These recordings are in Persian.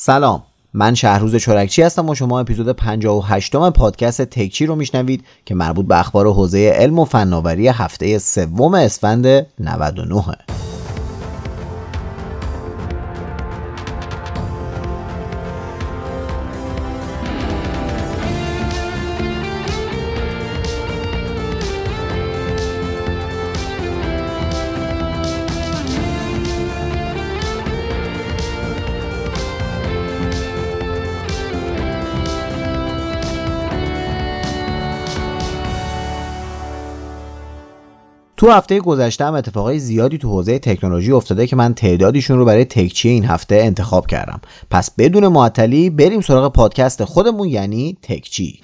سلام. من شهروز چرکچی هستم و شما اپیزود 58 م پادکست تکچی رو میشنوید که مربوط به اخبار حوزه علم و فناوری هفته سوم اسفند 99 تو هفته گذشته هم اتفاقای زیادی تو حوزه تکنولوژی افتاده که من تعدادیشون رو برای تکچی این هفته انتخاب کردم. پس بدون معطلی بریم سراغ پادکست خودمون یعنی تکچی.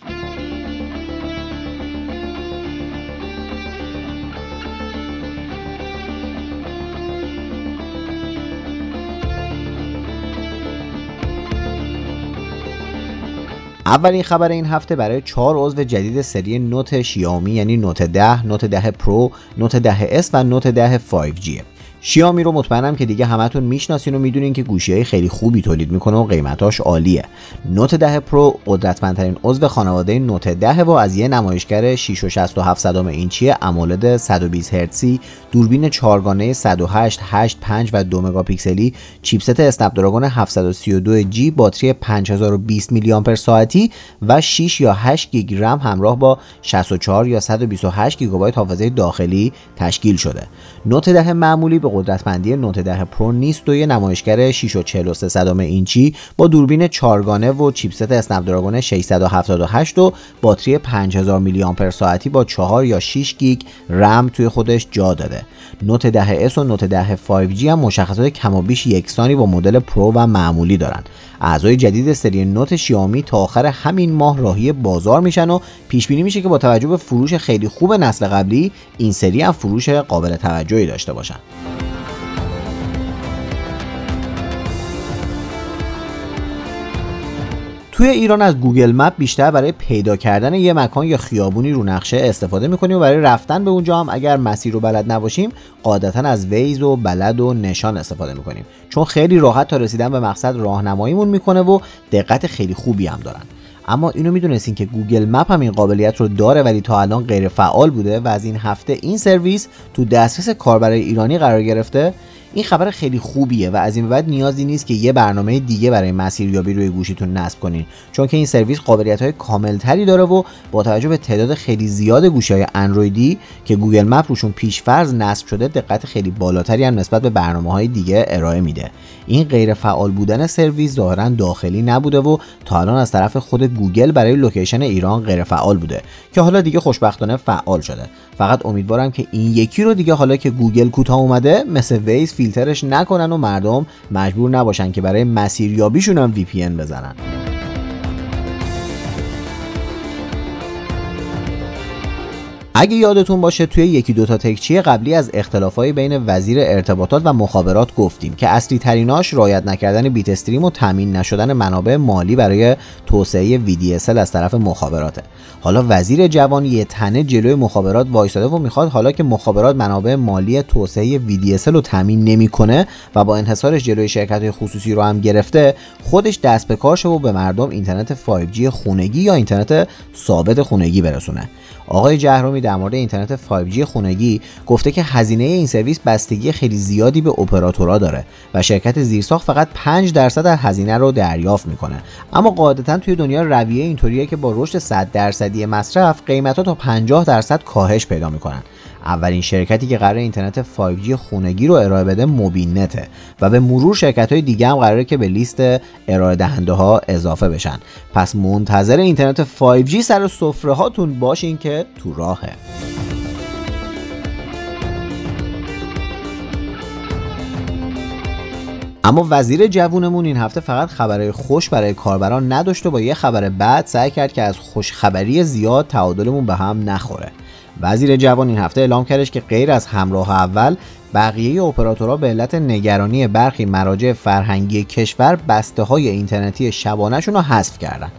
اولین خبر این هفته برای چهار عضو جدید سری نوت شیائومی یعنی نوت 10 نوت 10 پرو نوت 10 S و نوت 10 5G شیائومی رو مطمئنم که دیگه همتون می‌شناسین و می‌دونین که گوشی های خیلی خوبی تولید می‌کنه و قیمتاش عالیه. نوت 10 پرو قدرتمندترین عضو خانواده نوت 10 و از یه نمایشگر 6 و 67 اینچی AMOLED 120 هرتزی دوربین چهارگانه 108 8 5 و 2 مگاپیکسلی chipset اسنپ دراگون 732 G باتری 5020 میلی آمپر ساعتی و 6 یا 8 گیگ رم همراه با 64 یا 128 گیگابایت حافظه داخلی تشکیل شده. نوت 10 معمولی به قدرتمندی نوت 10 پرو نیست و یه نمایشگر 6 و 43 اینچی با دوربین چارگانه و chipset اسنپ دراگون 678 و باتری 5000 میلی آمپر ساعتی با 4 یا 6 گیگ رم توی خودش جا داده. نوت 10 S و نوت 10 5G هم مشخصات کم و بیش یکسانی با مدل پرو و معمولی دارن. اعضای جدید سری نوت شیائومی تا آخر همین ماه راهی بازار میشن و پیش بینی میشه که با توجه به فروش خیلی خوب نسل قبلی این سری هم فروش قابل توجهی داشته باشن. توی ایران از گوگل مپ بیشتر برای پیدا کردن یه مکان یا خیابونی رو نقشه استفاده می‌کنیم و برای رفتن به اونجا هم اگر مسیر رو بلد نباشیم قاعدتا از ویز و بلد و نشان استفاده می‌کنیم. چون خیلی راحت تا رسیدن به مقصد راهنماییمون می‌کنه و دقت خیلی خوبی هم دارن. اما اینو می‌دونستین که گوگل مپ هم این قابلیت رو داره ولی تا الان غیر فعال بوده و از این هفته این سرویس تو دسترس کاربرای ایرانی قرار گرفته. این خبر خیلی خوبیه و از این بعد نیازی نیست که یه برنامه دیگه برای مسیریابی روی گوشیتون نصب کنین. چون که این سرویس قابلیت های کامل تری داره و با توجه به تعداد خیلی زیاد گوشی های اندرویدی که گوگل مپ روشون پیشفرض نصب شده دقت خیلی بالاتری هم نسبت به برنامه های دیگه ارائه میده. این غیر فعال بودن سرویس ظاهرا داخلی نبوده و تا الان از طرف خود گوگل برای location ایران غیر فعال بوده که حالا دیگه خوشبختانه فعال شده. فقط امیدوارم که این یکی رو دیگه حالا که گوگل کوتاه اومده مثل ویز فیلترش نکنن و مردم مجبور نباشن که برای مسیریابیشون هم VPN بزنن. اگه یادتون باشه توی یکی دوتا تکچی قبلی از اختلافای بین وزیر ارتباطات و مخابرات گفتیم که اصلی تریناش رعایت نکردن bitstream و تامین نشدن منابع مالی برای توسعه VDSL از طرف مخابراته. حالا وزیر جوان یه تنه جلوی مخابرات وایساده و می‌خواد حالا که مخابرات منابع مالی توسعه VDSL رو تامین نمی‌کنه و با انحصارش جلوی شرکت خصوصی رو هم گرفته خودش دست به کار و به مردم اینترنت 5G خونگی یا اینترنت ثابت خونگی برسونه. آقای جهرومی در مورد اینترنت 5G خونگی گفته که هزینه این سرویس بستگی خیلی زیادی به اپراتورها داره و شرکت زیرساخت فقط 5 درصد از هزینه رو دریافت می‌کنه. اما قاعدتا توی دنیا رویه اینطوریه که با رشد 100 درصدی مصرف قیمت ها تا 50 درصد کاهش پیدا می‌کنن. اولین شرکتی که قرار اینترنت 5G خونگی رو ارائه بده موبینته و به مرور شرکت های دیگه هم قراره که به لیست ارائه دهنده ها اضافه بشن. پس منتظر اینترنت 5G سر سفره هاتون باشین که تو راهه. اما وزیر جوونمون این هفته فقط خبرهای خوش برای کاربران نداشت و با یه خبر بعد سعی کرد که از خوشخبری زیاد تعادلمون به هم نخوره. وزیر جوان این هفته اعلام کردش که غیر از همراه اول بقیه اپراتورها به علت نگرانی برخی مراجع فرهنگی کشور بسته های اینترنتی شبانهشون رو حذف کردن.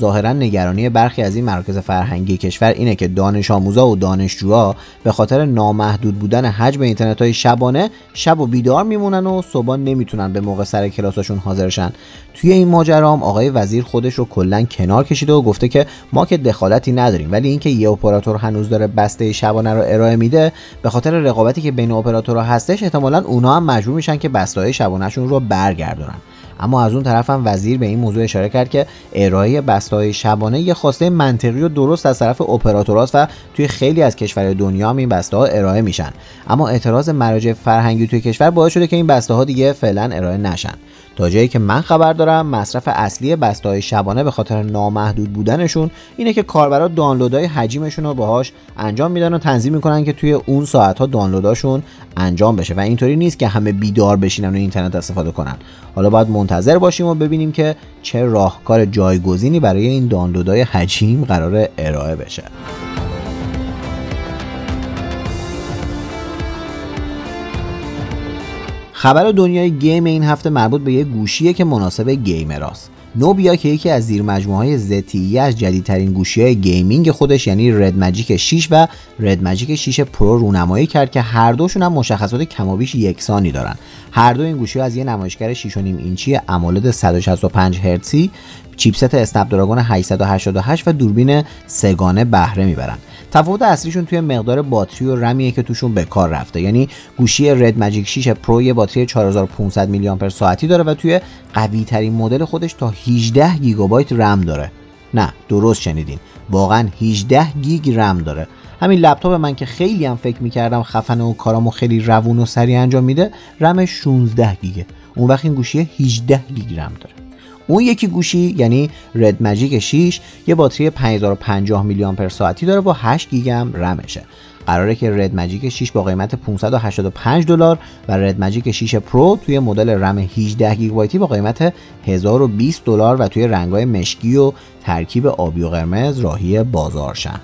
ظاهرا نگرانی برخی از این مراکز فرهنگی کشور اینه که دانش آموزا و دانشجوها به خاطر نامحدود بودن حجم اینترنت های شبانه شب و بیدار میمونن و صبح نمی‌تونن به موقع سر کلاساشون حاضرشن توی این ماجرام آقای وزیر خودش رو کلا کنار کشیده و گفته که ما که دخالتی نداریم ولی اینکه یه اپراتور هنوز داره بسته شبانه رو ارائه میده به خاطر رقابتی که بین اپراتورها هستش احتمالا اونا هم مجبور میشن که بسته های شبانهشون رو برگردونن. اما از اون طرف هم وزیر به این موضوع اشاره کرد که ارائه بسته‌های شبانه یه خواسته منطقی و درست از طرف اپراتورات و توی خیلی از کشورهای دنیا هم این بسته ها ارائه میشن. اما اعتراض مراجع فرهنگی توی کشور باعث شده که این بسته ها دیگه فعلا ارائه نشن. تا جایی که من خبر دارم مصرف اصلی بسته های شبانه به خاطر نامحدود بودنشون اینه که کاربرا دانلودهای حجیمشون رو باهاش انجام میدن و تنظیم می‌کنن که توی اون ساعت ها دانلوداشون انجام بشه. و اینطوری نیست که همه بیدار بشینن و اینترنت استفاده کنن. حالا باید منتظر باشیم و ببینیم که چه راهکار جایگزینی برای این دانلودهای حجیم قرار ارائه بشه. خبر دنیای game این هفته مربوط به یه گوشیه که مناسب gamer است. نوبیا که یکی از زیر مجموعه های از جدیدترین گوشی های gaming خودش یعنی رد ماجیک 6 و رد ماجیک 6 پرو رونمایی کرد که هر دوشون هم مشخصات کمابیش یکسانی دارن. هر دو این گوشی از یه نمایشگر 6.5 اینچی AMOLED 165 هرتزی chipset اسنپ دراگون 888 و دوربین سگانه بهره می‌برن. تفاوت اصلیشون توی مقدار باتری و رمیه که توشون به کار رفته. یعنی گوشی رد ماجیک 6 پرو یه باتری 4500 میلی آمپر ساعتی داره و توی قوی ترین مدل خودش تا 18 گیگابایت رم داره. نه درست شنیدین. واقعا 18 گیگ رم داره. همین لپتاپ من که خیلی هم فکر می‌کردم خفنه و کارامو خیلی روون و سریع انجام میده رمش 16 گیگه. اون وقت این گوشی 18 گیگ رم داره. اون یکی گوشی یعنی رد ماجیک 6 یه باتری 5050 میلی آمپر ساعتی داره با 8 گیگ هم رمشه قراره که رد ماجیک 6 با قیمت 585 دلار و رد ماجیک 6 پرو توی مدل رم 18 گیگابایتی با قیمت 1020 دلار و توی رنگ‌های مشکی و ترکیب آبی و قرمز راهی بازار شن.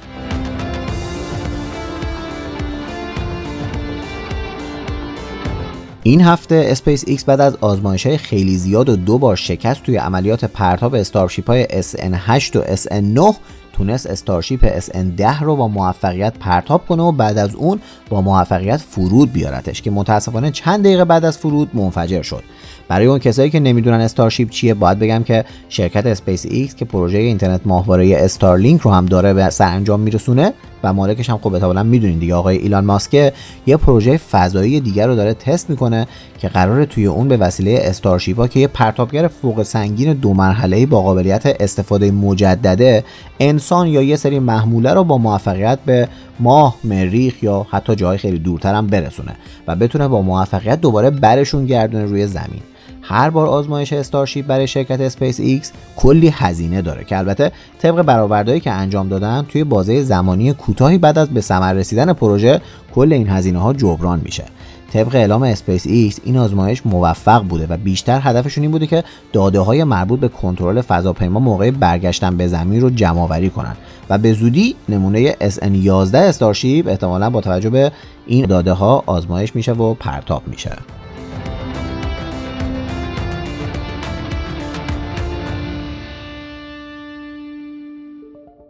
این هفته اسپیس ایکس بعد از آزمایش های خیلی زیاد و دو بار شکست توی عملیات پرتاب استارشیپ های SN8 و SN9 تونست استارشیپ SN10 رو با موفقیت پرتاب کنه و بعد از اون با موفقیت فرود بیارتش که متاسفانه چند دقیقه بعد از فرود منفجر شد. برای اون کسایی که نمی‌دونن استارشیپ چیه باید بگم که شرکت اسپیس ایکس که پروژه اینترنت ماهواره‌ای استارلینک رو هم داره به سرانجام میرسونه و مالکش هم خب احتمالاً می‌دونین دیگه. آقای ایلان ماسک یه پروژه فضایی دیگر رو داره تست می‌کنه که قراره توی اون به وسیله استارشیپ که یه پرتابگر فوق سنگین دو مرحله‌ای با قابلیت استفاده مجدده انسان یا یه سری محموله رو با موفقیت به ماه، مریخ یا حتی جای خیلی دورتر هم برسونه و بتونه با موفقیت دوباره برشون گردونه روی زمین. هر بار آزمایش استارشیپ برای شرکت اسپیس ایکس کلی هزینه داره که البته طبق برآوردهایی که انجام دادن توی بازه زمانی کوتاهی بعد از به ثمر رسیدن پروژه کل این هزینه ها جبران میشه. طبق اعلام اسپیس ایکس این آزمایش موفق بوده و بیشتر هدفشون این بوده که داده های مربوط به کنترل فضاپیما موقع برگشتن به زمین رو جمع آوری کنن. و به زودی نمونه SN11 استارشیپ احتمالا با توجه به این داده ها آزمایش میشه و پرتاب میشه.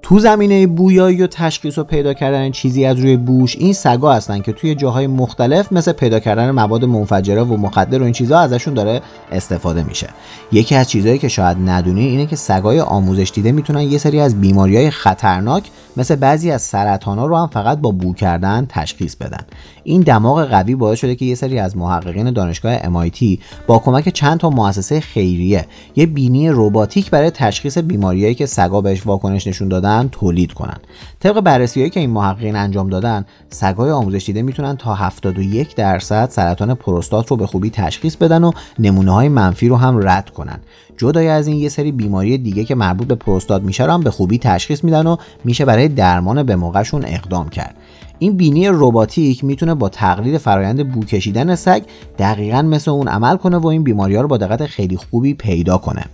تو زمینه بویایی و تشخیص و پیدا کردن چیزی از روی بوش این سگا هستن که توی جاهای مختلف مثل پیدا کردن مواد منفجره و مخدر و این چیزها ازشون داره استفاده میشه. یکی از چیزهایی که شاید ندونی اینه که سگای آموزش دیده می‌تونن یه سری از بیماری های خطرناک مثل بعضی از سرطان ها رو هم فقط با بو کردن تشخیص بدن. این دماغ قوی باعث شده که یه سری از محققین دانشگاه MIT با کمک چند تا مؤسسه خیریه یه بینی رباتیک برای تشخیص بیماریایی که سگا بهش واکنش نشون دادن تولید کنن. طبق بررسیهایی که این محققین انجام دادن سگای آموزش دیده می‌تونن تا 71 درصد سرطان پروستات رو به خوبی تشخیص بدن و نمونه های منفی رو هم رد کنن. جدای از این یه سری بیماری دیگه که مربوط به پروستات میشه رو هم به خوبی تشخیص میدن و میشه برای درمان به موقعشون اقدام کرد. این بینی رباتیک می‌تونه با تقلید فرایند بو کشیدن سگ دقیقا مثل اون عمل کنه و این بیماری ها رو با دقت خیلی خوبی پیدا کنه.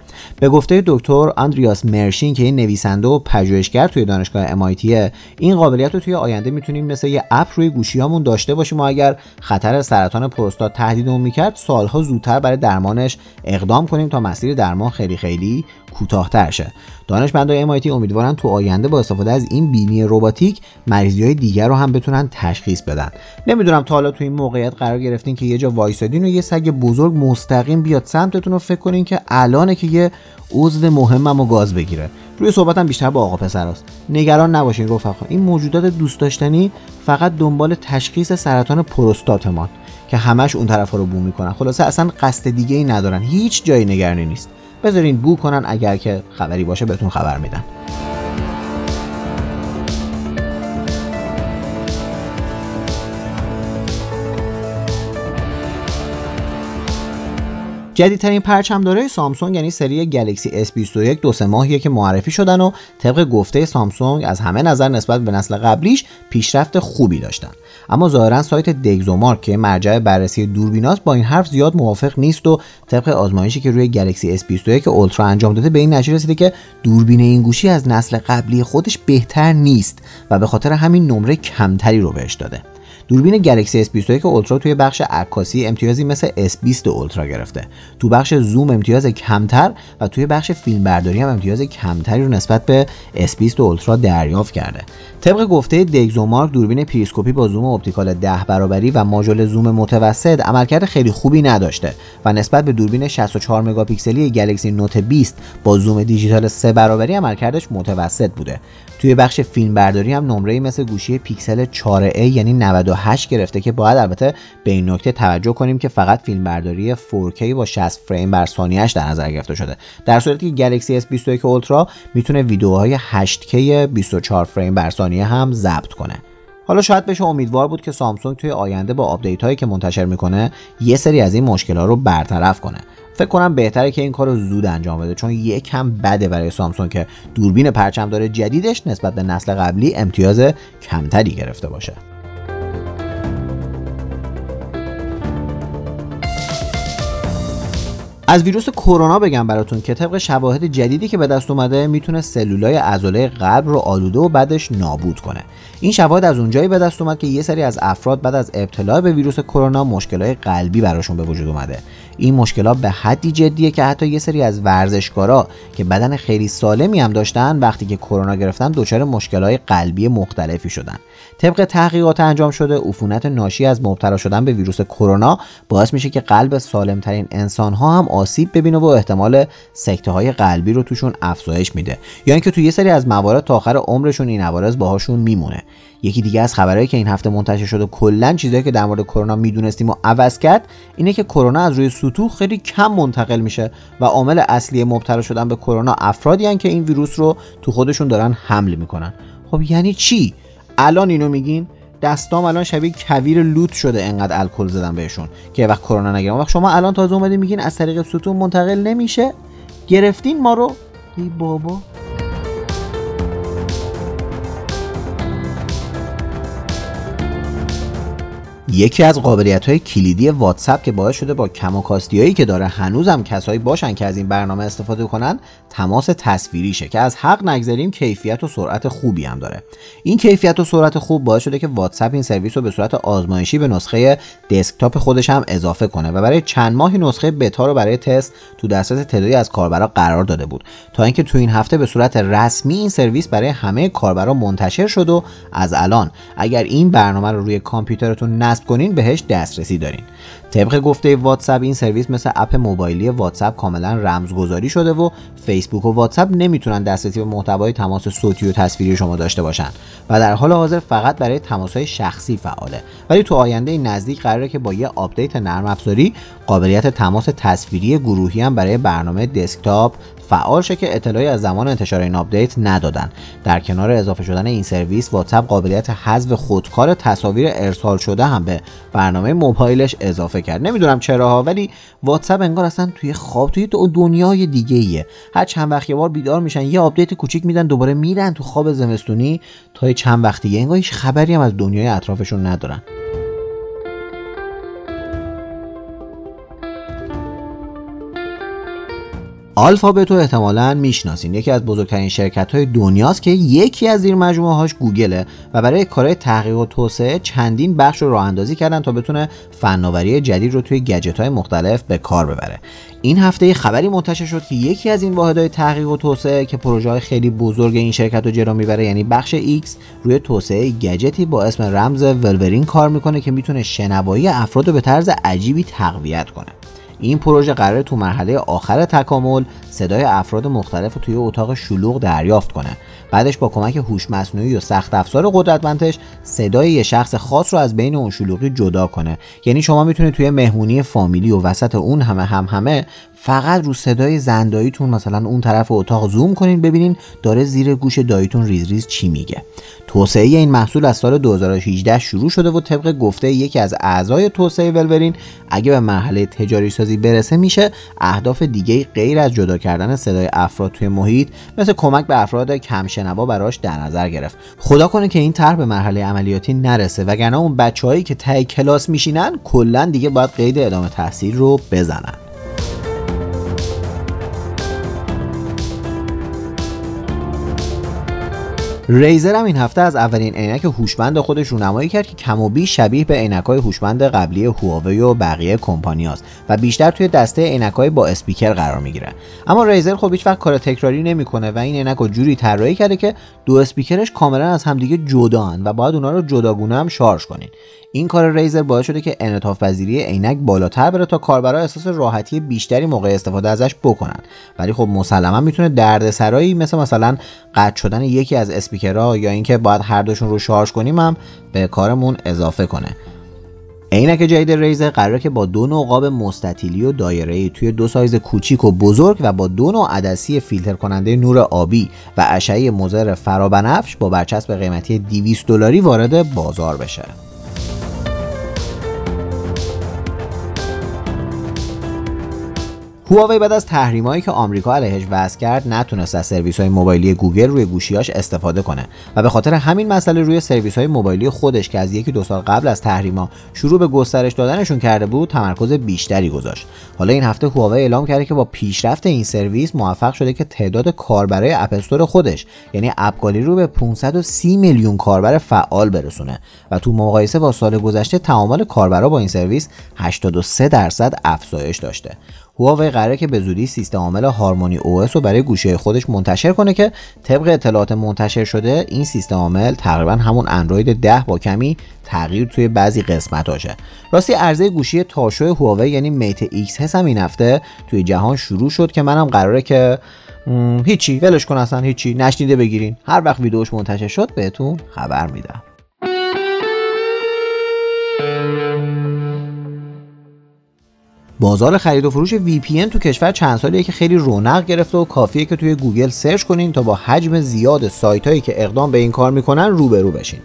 به گفته دکتر آندریاس مرشین که این نویسنده و پژوهشگر توی دانشگاه MIT این قابلیت رو توی آینده می‌تونیم مثل یه اپ روی گوشیامون داشته باشیم و اگر خطر سرطان پروستات تهدیدمون می‌کرد سالها زودتر برای درمانش اقدام کنیم تا مسیر درمان خیلی خیلی کوتاهتر شه دانشمندان MIT امیدوارن تو آینده با استفاده از این بینی رباتیک مریضی های دیگر رو هم بتونن تشخیص بدن. نمی‌دونم تا حالا تو این موقعیت قرار گرفتین که یه جا وایسادین و یه سگ بزرگ مستقیم بیاد سمتتون رو فکر کنین که الانه که یه عضو مهمم و گاز بگیره. روی صحبتم بیشتر با آقا پسراست نگران نباشین رفقا. این موجودات دوست داشتنی فقط دنبال تشخیص سرطان پروستاتمان که همش اون طرف رو بو می‌کنن. خلاصه اصلا قصد دیگه ای ندارن. هیچ جایی نگرانی نیست. بذارین بو کنن اگر که خبری باشه بهتون خبر میدن. جدیدترین پرچمدارای سامسونگ یعنی سری گلکسی S21 دو سه ماهیه که معرفی شدن و طبق گفته سامسونگ از همه نظر نسبت به نسل قبلیش پیشرفت خوبی داشتن. اما ظاهرا سایت دگزومارک که مرجع بررسی دوربیناست با این حرف زیاد موافق نیست و طبق آزمایشی که روی گلکسی S21 اولترا انجام داده به این نتیجه رسیده که دوربین این گوشی از نسل قبلی خودش بهتر نیست و به خاطر همین نمره کمتری رو بهش داده. دوربین گلکسی S21 اولترا توی بخش عکاسی امتیازی مثل S20 اولترا گرفته. تو بخش زوم امتیاز کمتر و توی بخش فیلمبرداری هم امتیاز کمتری رو نسبت به S20 اولترا دریافت کرده. طبق گفته DxOMark دوربین پریسکوپی با زوم optical 10 برابری و ماژول زوم متوسط عملکرد خیلی خوبی نداشته و نسبت به دوربین 64 مگاپیکسلی گلکسی نوت 20 با زوم دیجیتال 3 برابری عملکردش متوسط بوده. توی بخش فیلم برداری هم نمره مثل گوشی پیکسل 4A یعنی 98 گرفته که باید البته به این نکته توجه کنیم که فقط فیلم برداری 4K با 60 فریم بر ثانیهش در نظر گرفته شده. در صورتی که گلکسی S21 اولترا می‌تونه ویدیوهای 8K 24 فریم بر ثانیه هم ضبط کنه. حالا شاید بشه امیدوار بود که سامسونگ توی آینده با update هایی که منتشر می‌کنه یه سری از این مشکلات رو برطرف کنه. فکر کنم بهتره که این کار رو زود انجام بده چون یکم بده برای سامسونگ که دوربین پرچمدار جدیدش نسبت به نسل قبلی امتیاز کمتری گرفته باشه. از ویروس کرونا بگم براتون که طبق شواهد جدیدی که به دست اومده می‌تونه سلولای عضله قلب رو آلوده و بعدش نابود کنه. این شواهد از اونجایی به دست اومد که یه سری از افراد بعد از ابتلا به ویروس کرونا مشکلات قلبی براشون به وجود اومده. این مشکلات به حدی جدیه که حتی یه سری از ورزشکارا که بدن خیلی سالمی هم داشتن وقتی که کرونا گرفتن دچار مشکلات قلبی مختلفی شدن. طبق تحقیقات انجام شده عفونت ناشی از مبتلا شدن به ویروس کرونا باعث میشه که قلب سالمترین انسان ها هم آسیب ببینه و احتمال سکته های قلبی رو توشون افزایش میده. یا اینکه تو یه سری از موارد تا آخر عمرشون این عوارض باهاشون میمونه. یکی دیگه از خبرهایی که این هفته منتشر شده کلا چیزایی که در مورد کرونا می‌دونستیم و عوض کرد اینه که کرونا از روی سطوح خیلی کم منتقل میشه و عامل اصلی مبتلا شدن به کرونا افرادی که این ویروس رو تو خودشون دارن حمل می‌کنن. خب یعنی چی؟ الان اینو میگین؟ دستام الان شبیه کویر لوت شده انقدر الکل زدن بهشون که وقت کرونا نگیرم وقت شما الان تازه اومدین میگین از طریق ستون منتقل نمیشه؟ گرفتین ما رو؟ ای بابا. یکی از قابلیت های کلیدی واتساپ که باعث شده با کم و هایی که داره هنوزم کسایی باشن که از این برنامه استفاده کنن تماس تصویریشه که از حق نگذاریم کیفیت و سرعت خوبی هم داره. این کیفیت و سرعت خوب باعث شده که واتساپ این سرویس رو به صورت آزمایشی به نسخه دسکتاپ خودش هم اضافه کنه و برای چند ماهی نسخه بتا رو برای تست تو دسترس تعدادی از کاربرا قرار داده بود. تا اینکه تو این هفته به صورت رسمی این سرویس برای همه کاربرا منتشر شد و از الان اگر این برنامه رو روی کامپیوترتون نصب کنین بهش دسترسی دارین. طبق گفته واتساپ این سرویس مثل اپ موبایلی واتساپ کاملا رمزگذاری شده و فیسبوک و واتساپ نمی‌تونن دسترسی به محتوای تماس صوتی و تصویری شما داشته باشن و در حال حاضر فقط برای تماسهای شخصی فعاله. ولی تو آینده نزدیک قراره که با یه آپدیت نرم افزاری قابلیت تماس تصویری گروهی هم برای برنامه دسکتاپ فعال شه که اطلاعی از زمان انتشار این آپدیت ندادن. در کنار اضافه شدن این سرویس واتساپ قابلیت حذف خودکار تصاویر ارسال شده هم به برنامه موبایلش اضافه کرد. نمی‌دونم چراها ولی واتساپ انگار اصلا توی خواب توی تو دنیای دیگه ایه. هر چند وقت یه بار بیدار میشن یه آپدیت کوچیک میدن دوباره میرن تو خواب زمستونی تا چند وقت دیگه. انگار هیچ خبری هم از دنیای اطرافشون ندارن. آلفابت رو احتمالا می‌شناسین. یکی از بزرگترین شرکت های دنیاست که یکی از زیر مجموعه هاش گوگله و برای کارهای تحقیق و توسعه چندین بخش رو راه اندازی کردن تا بتونه فناوری جدید رو توی گجت های مختلف به کار ببره. این هفته خبری منتشر شد که یکی از این واحدهای تحقیق و توسعه که پروژه های خیلی بزرگ این شرکت رو جلو می‌بره یعنی بخش X روی توسعه گجتی با اسم رمز ولورین کار می‌کنه که می‌تونه شنوایی افراد رو به طرز عجیبی تقویت کنه. این پروژه قراره تو مرحله آخر تکامل صدای افراد مختلف توی اتاق شلوغ دریافت کنه. بعدش با کمک هوش مصنوعی و سخت افزار قدرتمندش صدای یه شخص خاص رو از بین اون شلوغی جدا کنه. یعنی شما می‌تونید توی مهمونی فامیلی و وسط اون همه هم همه فقط رو صدای زنداییتون مثلا اون طرف اتاق زوم کنین ببینین داره زیر گوش داییتون ریز ریز چی میگه. توسعه این محصول از سال 2018 شروع شده و طبق گفته یکی از اعضای توسعه ولورین اگه به مرحله تجاری سازی برسه میشه اهداف دیگه غیر از جدا کردن صدای افراد توی محیط مثل کمک به افراد کم شنوا براش در نظر گرفت. خدا کنه که این طرح به مرحله عملیاتی نرسه وگرنه اون بچههایی که تای کلاس میشینن کلا دیگه باید قید ادامه تحصیل رو بزنن. ریزر هم این هفته از اولین عینک هوشمند خودش رونمایی کرد که کم و بیش شبیه به عینک‌های هوشمند قبلی هواوی و بقیه کمپانیاست و بیشتر توی دسته عینک‌های با اسپیکر قرار می‌گیره. اما ریزر خب هیچ وقت کار تکراری نمی‌کنه و این عینک رو جوری طراحی کرده که دو اسپیکرش کاملا از همدیگه جدان و باید اونا رو جداگونه هم شارژ کنین. این کار ریزر باعث شده که انعطاف پذیری عینک بالاتر بره تا کاربرا احساس راحتی بیشتری موقع استفاده ازش بکنن. ولی خب مسلما می‌تونه دردسرایی مثل مثلا قطع شدن یکی از اسپیکرها یا اینکه باید هر دوشون رو شارژ کنیم هم به کارمون اضافه کنه عینک جدید ریزر قراره که با دو نوع قاب مستطیلی و دایره‌ای توی دو سایز کوچیک و بزرگ و با دو نوع عدسی فیلتر کننده نور آبی و اشعه مضر فرابنفش با برچسب قیمتی 200 دلاری وارد بازار بشه. هواوی بعد از تحریمایی که آمریکا علیهش وضع کرد نتونست از سرویس های موبایلی گوگل روی گوشیاش استفاده کنه و به خاطر همین مسئله روی سرویس های موبایلی خودش که از یکی دو سال قبل از تحریما شروع به گسترش دادنشون کرده بود تمرکز بیشتری گذاشت. حالا این هفته هواوی اعلام کرده که با پیشرفت این سرویس موفق شده که تعداد کاربرای app store خودش یعنی AppGallery رو به 530 میلیون کاربر فعال برسونه و تو مقایسه با سال گذشته تعامل کاربرا با این سرویس 83 درصد افزایش داشته. هواوی قراره که به زودی سیستم عامل HarmonyOS رو برای گوشیای خودش منتشر کنه که طبق اطلاعات منتشر شده این سیستم عامل تقریبا همون اندروید 10 با کمی تغییر توی بعضی قسمتاشه. راستی عرضه گوشی تاشو هواوی یعنی Mate Xs هم این هفته توی جهان شروع شد که منم قراره که هیچی ولش کن اصلا هیچی نشنیده بگیرین. هر وقت ویدیوش منتشر شد بهتون خبر میدم. بازار خرید و فروش VPN تو کشور چند سالیه که خیلی رونق گرفته و کافیه که توی گوگل search کنین تا با حجم زیاد سایت هایی که اقدام به این کار می‌کنن روبرو بشین.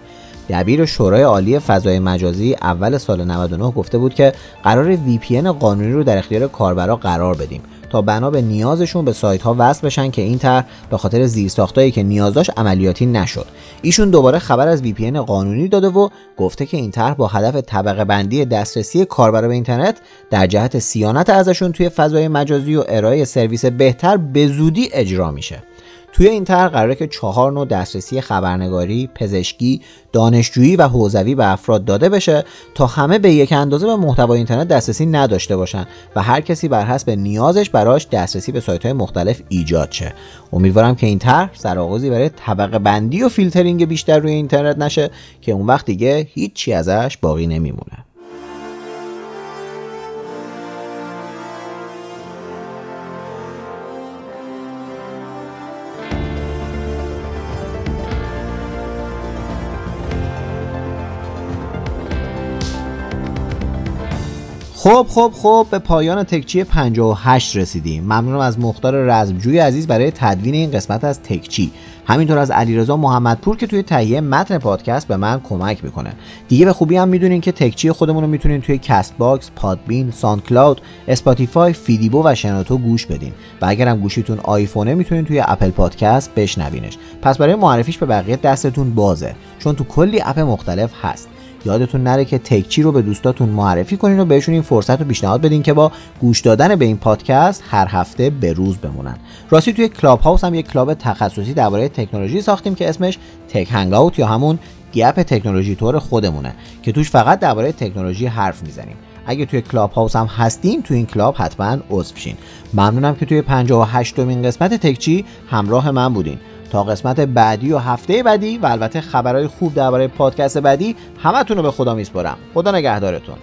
دبیر شورای عالی فضای مجازی اول سال 99 گفته بود که قراره VPN قانونی رو در اختیار کاربرا قرار بدیم. تا بنا به نیازشون به سایت ها وصل بشن که این طرح به خاطر زیرساختایی که نیاز داشت عملیاتی نشد. ایشون دوباره خبر از VPN قانونی داده و گفته که این طرح با هدف طبقه بندی دسترسی کاربرا به اینترنت در جهت صیانت ازشون توی فضای مجازی و ارائه سرویس بهتر به زودی اجرا میشه. توی این طرح قراره که چهار نوع دسترسی خبرنگاری، پزشکی، دانشجویی و حوزوی به افراد داده بشه تا همه به یک اندازه به محتوای اینترنت دسترسی نداشته باشن و هر کسی بر حسب نیازش براش دسترسی به سایت های مختلف ایجاد شه. امیدوارم که این طرح سرآغازی برای طبقه بندی و فیلترینگ بیشتر روی اینترنت نشه که اون وقت دیگه هیچی ازش باقی نمیمونه. خب خب خب به پایان تکچی 58 رسیدیم. ممنونم از مختار رزمجوی عزیز برای تدوین این قسمت از تکچی. همینطور از علیرضا محمدپور که توی تهیه متن پادکست به من کمک می‌کنه. دیگه به خوبی هم می‌دونین که تکچی خودمون رو می‌تونین توی کست‌باکس پادبین ساندکلاود اسپاتیفای فیدیبو و شنوتو گوش بدین. و اگر هم گوشیتون آیفونه می‌تونین توی اپل پادکست بشنوینش. پس برای معرفیش به بقیه دستتون بازه. چون تو کلی اپ مختلف هست. یادتون نره که تکچی رو به دوستاتون معرفی کنین و بهشون این فرصت رو پیشنهاد بدین که با گوش دادن به این پادکست هر هفته به روز بمونن. راستی توی کلاب هاوس هم یک کلاب تخصصی درباره تکنولوژی ساختیم که اسمش Tech Hang یا همون گپ تکنولوژی تور خودمونه که توش فقط درباره تکنولوژی حرف می‌زنیم. اگه توی کلاب هاوس هم هستین تو این کلاب حتما عضو ممنونم که توی 58 دومین قسمت تکچی همراه من بودین. تا قسمت بعدی و هفته بعدی و البته خبرهای خوب درباره پادکست بعدی همتون رو به خدا میسپرم خدا نگهدارتون.